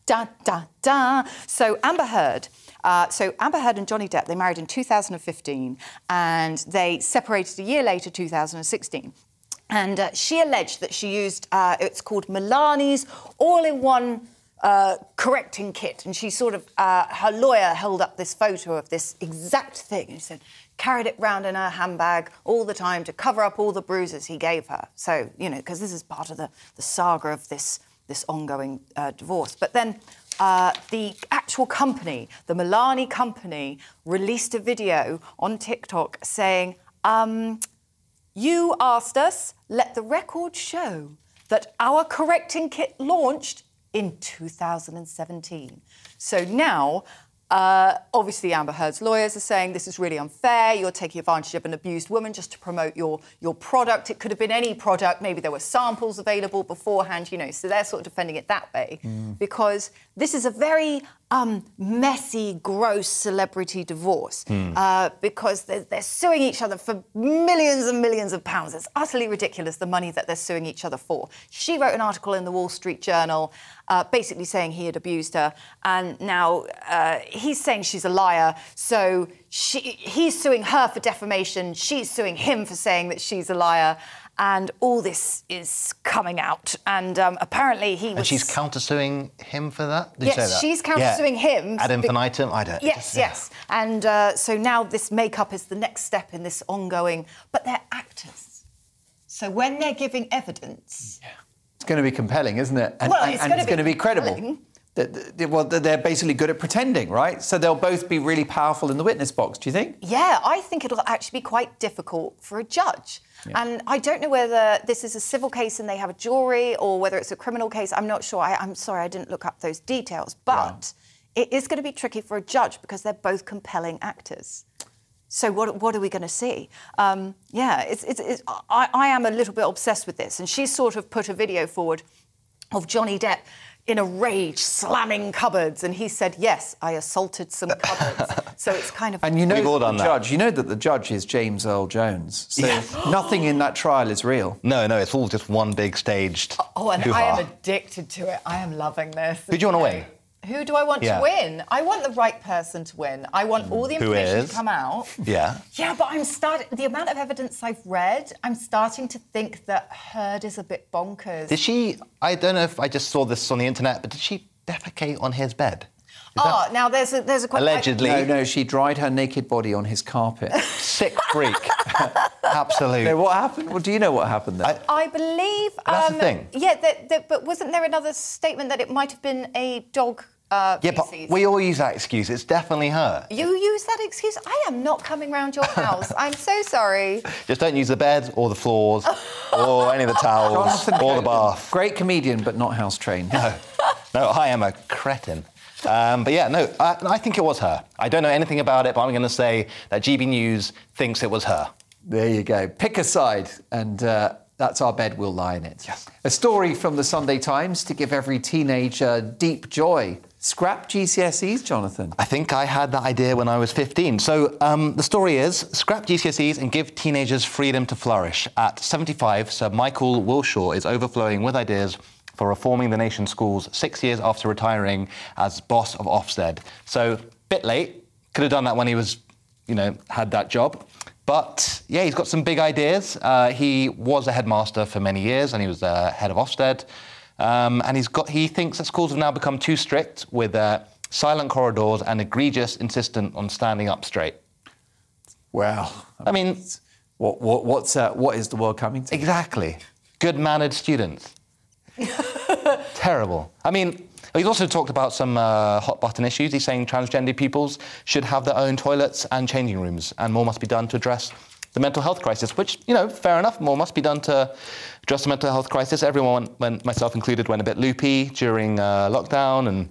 Da, da, da. So Amber Heard. Uh, so Amber Heard and Johnny Depp, they married in 2015 and they separated a year later, 2016. And uh, she alleged that she used, uh, it's called Milani's all-in-one uh, correcting kit. And she sort of, uh, her lawyer held up this photo of this exact thing and said, carried it round in her handbag all the time to cover up all the bruises he gave her. So, you know, because this is part of the, the saga of this, this ongoing uh, divorce. But then uh, the actual company, the Milani company, released a video on TikTok saying, um, you asked us, let the record show that our correcting kit launched in 2017. So now, uh, obviously, Amber Heard's lawyers are saying this is really unfair. You're taking advantage of an abused woman just to promote your, your product. It could have been any product. Maybe there were samples available beforehand, you know. So they're sort of defending it that way because this is a very um, messy, gross celebrity divorce uh, because they're, they're suing each other for millions and millions of pounds. It's utterly ridiculous the money that they're suing each other for. She wrote an article in the Wall Street Journal uh, basically saying he had abused her, and now uh, he's saying she's a liar. So she, he's suing her for defamation. She's suing him for saying that she's a liar. And all this is coming out. And um, apparently he was. And she's countersuing him for that? Did you Yes, say that? she's countersuing him Ad be- infinitum? I don't Yes, just- yeah. yes. And uh, so now this makeup is the next step in this ongoing. But they're actors. So when they're giving evidence, Yeah. It's going to be compelling, isn't it? And, well, it's and going it's to going to be credible. compelling, that- that- well, they're basically good at pretending, right? So they'll both be really powerful in the witness box. Do you think? Yeah, I think it'll actually be quite difficult for a judge. And I don't know whether this is a civil case and they have a jury or whether it's a criminal case. I'm not sure. I, I'm sorry, I didn't look up those details. But it is going to be tricky for a judge because they're both compelling actors. So what, what are we going to see? Um, yeah, it's, it's, it's, I, I am a little bit obsessed with this. And she sort of put a video forward of Johnny Depp in a rage slamming cupboards. And he said, yes, I assaulted some cupboards. so it's kind of... And you know We've all that the that. judge. You know that the judge is James Earl Jones. So nothing in that trial is real. No, no, it's all just one big staged. Oh, and I hoo-ha. am addicted to it. I am loving this. Who do you wanna win? Who do I want Yeah. to win? I want the right person to win. I want all the Who information is? to come out. Yeah. Yeah, but I'm starting. The amount of evidence I've read, I'm starting to think that Heard is a bit bonkers. Did she? I don't know if I just saw this on the internet, but did she defecate on his bed? Is that oh, now there's a there's a question. allegedly No, no, she dried her naked body on his carpet. sick freak? Absolutely. no, what happened? Well, do you know what happened there? I believe. That's the um, thing. Yeah, that, that, but wasn't there another statement that it might have been a dog? Uh, yeah, but feces? we all use that excuse. It's definitely her. You use that excuse? I am not coming round your house. I'm so sorry. Just don't use the bed or the floors or any of the towels Jonathan or the bath. Great comedian, but not house trained. No, no, I am a cretin. Um, but yeah, no, I, I think it was her. I don't know anything about it, but I'm going to say that GB News thinks it was her. There you go. Pick a side, and uh, that's our bed. We'll lie in it. Yes. A story from the Sunday Times to give every teenager deep joy. Scrap GCSEs, Jonathan. I think I had that idea when I was 15. So um, the story is scrap GCSEs and give teenagers freedom to flourish. At 75, Sir Michael Wilshaw is overflowing with ideas for reforming the nation's schools six years after retiring as boss of Ofsted. So, bit late. Could have done that when he was, you know, had that job. But yeah, he's got some big ideas. Uh, he was a headmaster for many years, and he was uh, head of Ofsted. Um, and he's got. He thinks that schools have now become too strict with uh, silent corridors and egregious insistence on standing up straight. Well, I mean, what, what, what's, uh, what is the world coming to? exactly. Good mannered students. Terrible. I mean, he's also talked about some uh, hot button issues. He's saying transgender pupils should have their own toilets and changing rooms, and more must be done to address the mental health crisis, which, you know, fair enough, more must be done to address the mental health crisis. Everyone, when, myself included, went a bit loopy during uh, lockdown, and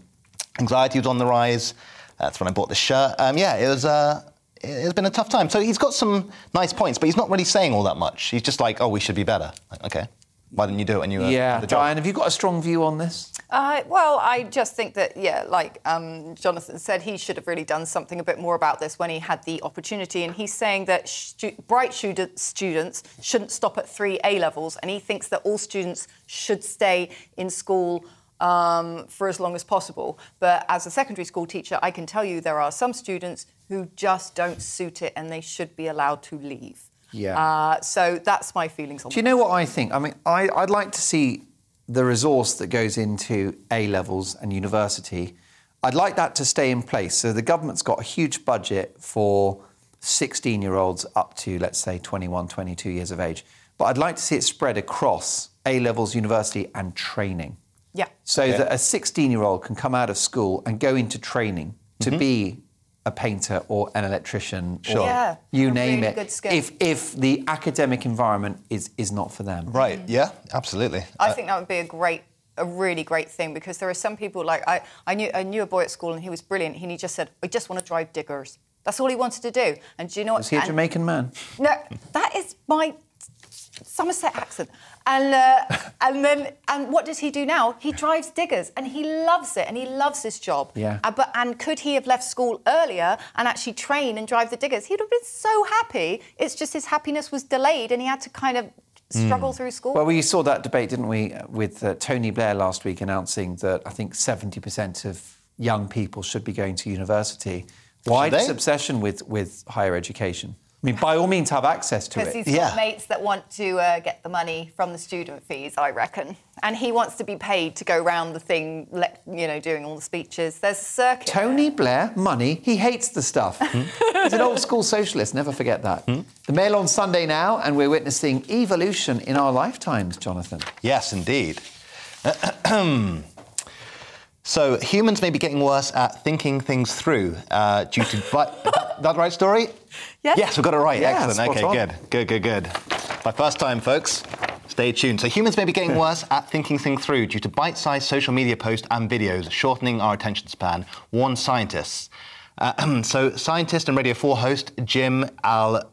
anxiety was on the rise. That's when I bought this shirt. Um, yeah, it was. Uh, it's been a tough time. So he's got some nice points, but he's not really saying all that much. He's just like, "Oh, we should be better." Like, okay, why didn't you do it when you were Yeah, the? Diane, have you got a strong view on this? Uh, well, I just think that, yeah, like um, Jonathan said, he should have really done something a bit more about this when he had the opportunity. And he's saying that stu- bright stud- students shouldn't stop at three A levels, and he thinks that all students should stay in school. Um, for as long as possible. But as a secondary school teacher, I can tell you there are some students who just don't suit it and they should be allowed to leave. Yeah. Uh, so that's my feelings on Do you know what I think? I mean, I, I'd like to see the resource that goes into A levels and university. I'd like that to stay in place. So the government's got a huge budget for 16 year olds up to, let's say, 21, 22 years of age. But I'd like to see it spread across A levels, university, and training. Yeah. So Okay. that a 16 year old can come out of school and go into training to mm-hmm. be a painter or an electrician Sure. or Yeah, you name really it. If, if the academic environment is, is not for them. Right? Mm. Yeah, absolutely. I uh, think that would be a great, a really great thing because there are some people like I, I knew I knew a boy at school and he was brilliant. And he just said, "I just want to drive diggers." That's all he wanted to do. And do you know what? Is he a and- Jamaican man? No, that is my Somerset accent. And uh, and then and what does he do now? He drives diggers and he loves it and he loves his job. Yeah. Uh, but and could he have left school earlier and actually train and drive the diggers? He'd have been so happy. It's just his happiness was delayed and he had to kind of struggle through school. Well, we saw that debate, didn't we, with uh, Tony Blair last week announcing that I think 70% of young people should be going to university. Why this obsession with, with higher education? I mean, by all means, have access to Because it. he's Yeah. mates that want to uh, get the money from the student fees, I reckon. And he wants to be paid to go round the thing, le- you know, doing all the speeches. There's a circuit. Tony Blair, money, he hates the stuff. He's an old school socialist, never forget that. The Mail on Sunday now, and we're witnessing evolution in our lifetimes, Jonathan. Yes, indeed. So humans may be getting worse at thinking things through uh, due to. But, that, that the right story? Yes. Yes, we got it right. Yeah, Excellent. Okay, on. good, good, good, good. My first time, folks. Stay tuned. So humans may be getting worse at thinking things through due to bite-sized social media posts and videos, shortening our attention span. Warn scientists. Uh, so scientist and Radio 4 host Jim Al.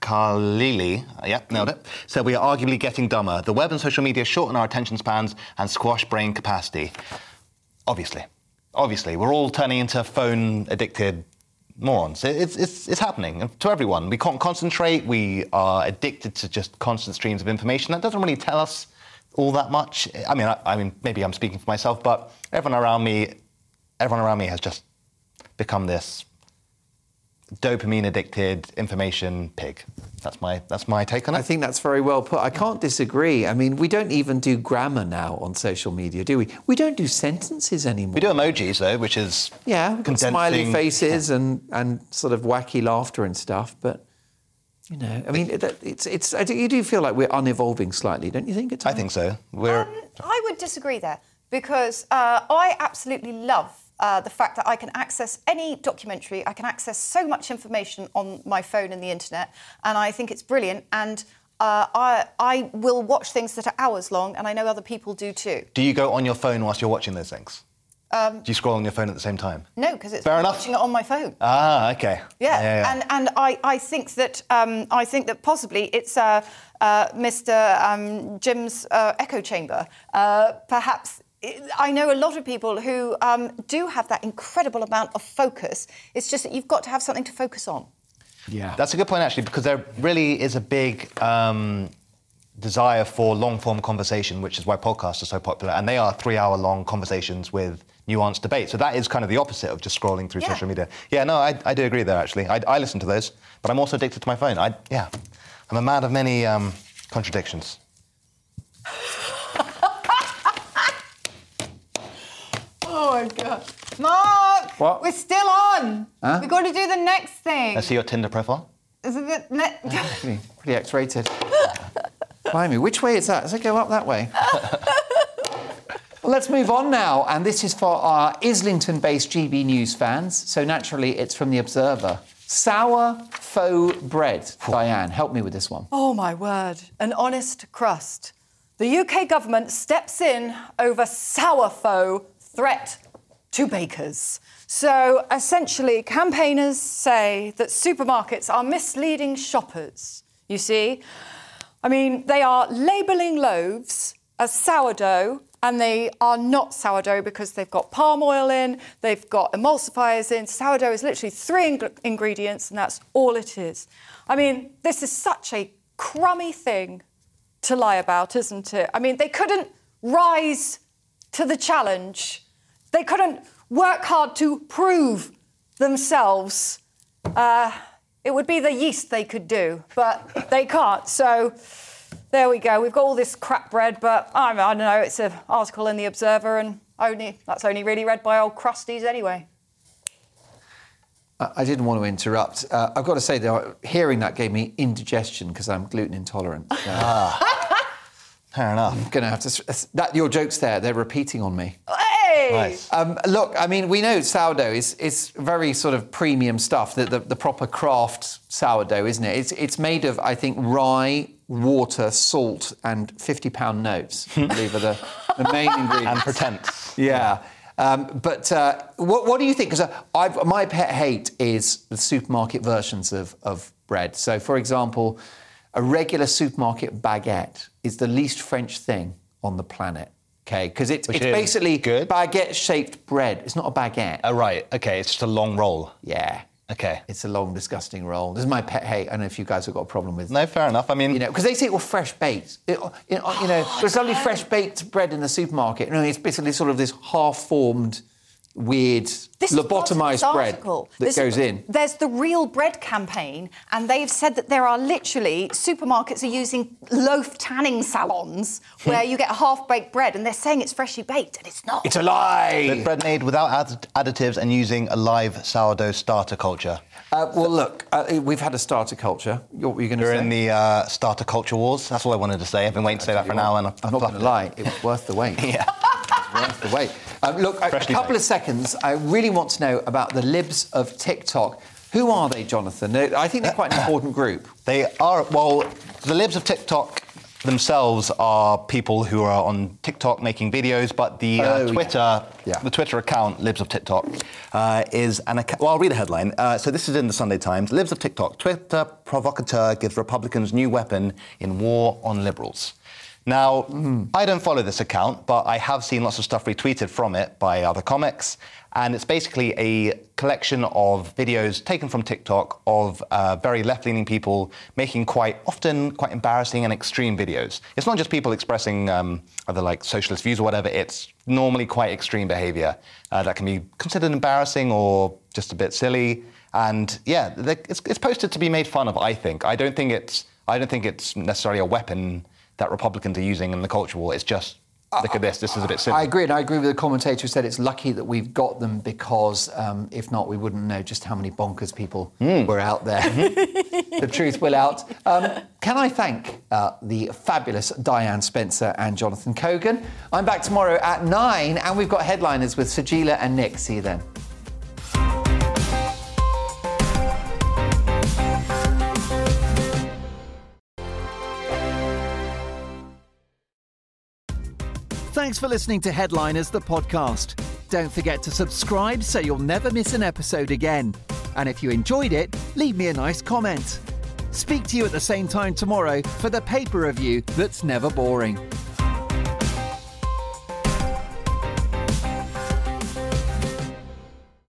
Khalili, uh, yep, nailed it, said we are arguably getting dumber. The web and social media shorten our attention spans and squash brain capacity. Obviously. Obviously. We're all turning into phone addicted morons. It's, it's, it's happening to everyone. We can't concentrate. We are addicted to just constant streams of information. That doesn't really tell us all that much. I mean, I, I mean, maybe I'm speaking for myself, but everyone around me, everyone around me has just become this dopamine addicted information pig. That's my, that's my take on it. I think that's very well put. I can't disagree. I mean, we don't even do grammar now on social media, do we? We don't do sentences anymore. we do emojis though, which is Yeah, we've got smiley condensing- faces and, and sort of wacky laughter and stuff, but you know, I mean, it, it's it's. I do, you do feel like we're unevolving slightly, don't you think? At I think so. We're Um, I would disagree there because uh, I absolutely love uh, the fact that I can access any documentary, I can access so much information on my phone and the internet, and I think it's brilliant. And uh, I, I will watch things that are hours long, and I know other people do too. Do you go on your phone whilst you're watching those things? Um, Do you scroll on your phone at the same time? No, because it's Fair enough. watching it on my phone. Ah, okay. Yeah, and and I, I think that um, I think that possibly it's uh, uh, Mr. Um, Jim's uh, echo chamber. Uh, perhaps I know a lot of people who um, do have that incredible amount of focus. It's just that you've got to have something to focus on. Yeah. That's a good point, actually, because there really is a big um, desire for long form conversation, which is why podcasts are so popular. And they are three hour long conversations with nuanced debate. So that is kind of the opposite of just scrolling through Yeah. social media. Yeah, no, I, I do agree there, actually. I, I listen to those, but I'm also addicted to my phone. I, yeah, I'm a man of many um, contradictions. my god, Mark! What? We're still on. Huh? We've got to do the next thing. I see your Tinder profile. Is it the ne- Pretty, pretty X-rated. Blimey, which way is that? Does it go up that way? well, let's move on now, and this is for our Islington-based GB News fans. So naturally, it's from the Observer. Sour faux bread. Diane, help me with this one. Oh my word, an honest crust. The UK government steps in over sourfaux threat to bakers. So essentially, campaigners say that supermarkets are misleading shoppers. You see? I mean, they are labelling loaves as sourdough, and they are not sourdough because they've got palm oil in, they've got emulsifiers in. Sourdough is literally three ing- ingredients, and that's all it is. I mean, this is such a crummy thing to lie about, isn't it? I mean, they couldn't rise to the challenge. They couldn't work hard to prove themselves. Uh, it would be the yeast they could do, but they can't. So there we go. We've got all this crap bread, but I, I don't know. It's an article in the Observer, and only that's only really read by old crusties anyway. I didn't want to interrupt. Uh, I've got to say, though, hearing that gave me indigestion because I'm gluten intolerant. So Fair enough. I'm going to have to. That your jokes there, they're repeating on me. Hey! Nice. Um, look, I mean, we know sourdough is, is very sort of premium stuff, the, the, the proper craft sourdough, isn't it? It's, it's made of, I think, rye, water, salt, and 50 pound notes, I believe are the, the main ingredients. And pretense. Yeah. Um, but uh, what, what do you think? Because I've my pet hate is the supermarket versions of, of bread. So, for example, a regular supermarket baguette is the least French thing on the planet. Okay, because it, Which it's is basically good? baguette-shaped bread. It's not a baguette. Oh, right. Okay, it's just a long roll. yeah. Okay. It's a long, disgusting roll. This is my pet hate. I don't know if you guys have got a problem with No, fair enough. I mean, you know, because they say, well, fresh baked. It, you know, you know there's only oh, fresh baked bread in the supermarket. You it's basically sort of this half-formed, weird, This is lobotomized bread that This- goes in. There's the Real Bread campaign, and they've said that there are literally supermarkets are using loaf tanning salons Hmm. where you get half-baked bread, and they're saying it's freshly baked, and it's not. It's a lie. Good bread made without add- additives and using a live sourdough starter culture. Uh, well, look, uh, we've had a starter culture. What were you going to say? We're in the uh, starter culture wars. That's all I wanted to say. I've been waiting to say that for an hour and I've I'm not going to lie. It was worth the wait. Yeah. worth the wait. Um, look, a, a couple of seconds. I really want to know about the libs of TikTok. Who are they, Jonathan? I think they're quite an important group. They are, well, the libs of TikTok themselves are people who are on TikTok making videos, but the uh, Oh, yeah. Twitter, Yeah. the Twitter account, Libs of TikTok, uh, is an account. Well, I'll read the headline. Uh, so this is in the Sunday Times. Libs of TikTok, Twitter provocateur gives Republicans new weapon in war on liberals. Now, Mm-hmm. I don't follow this account, but I have seen lots of stuff retweeted from it by other comics. And it's basically a collection of videos taken from TikTok of uh, very left leaning people making quite often quite embarrassing and extreme videos. It's not just people expressing um, other like socialist views or whatever, it's normally quite extreme behavior uh, that can be considered embarrassing or just a bit silly. And yeah, it's, it's posted to be made fun of, I think. I don't think it's, I don't think it's necessarily a weapon that Republicans are using in the culture war. It's just, look at this, this is a bit silly. I agree, and I agree with the commentator who said it's lucky that we've got them because um, if not, we wouldn't know just how many bonkers people were out there. the truth will out. Um, can I thank uh, the fabulous Diane Spencer and Jonathan Kogan? I'm back tomorrow at nine, and we've got headliners with Sajila and Nick. See you then. Thanks for listening to Headliners, the podcast. Don't forget to subscribe so you'll never miss an episode again. And if you enjoyed it, leave me a nice comment. Speak to you at the same time tomorrow for the paper review that's never boring.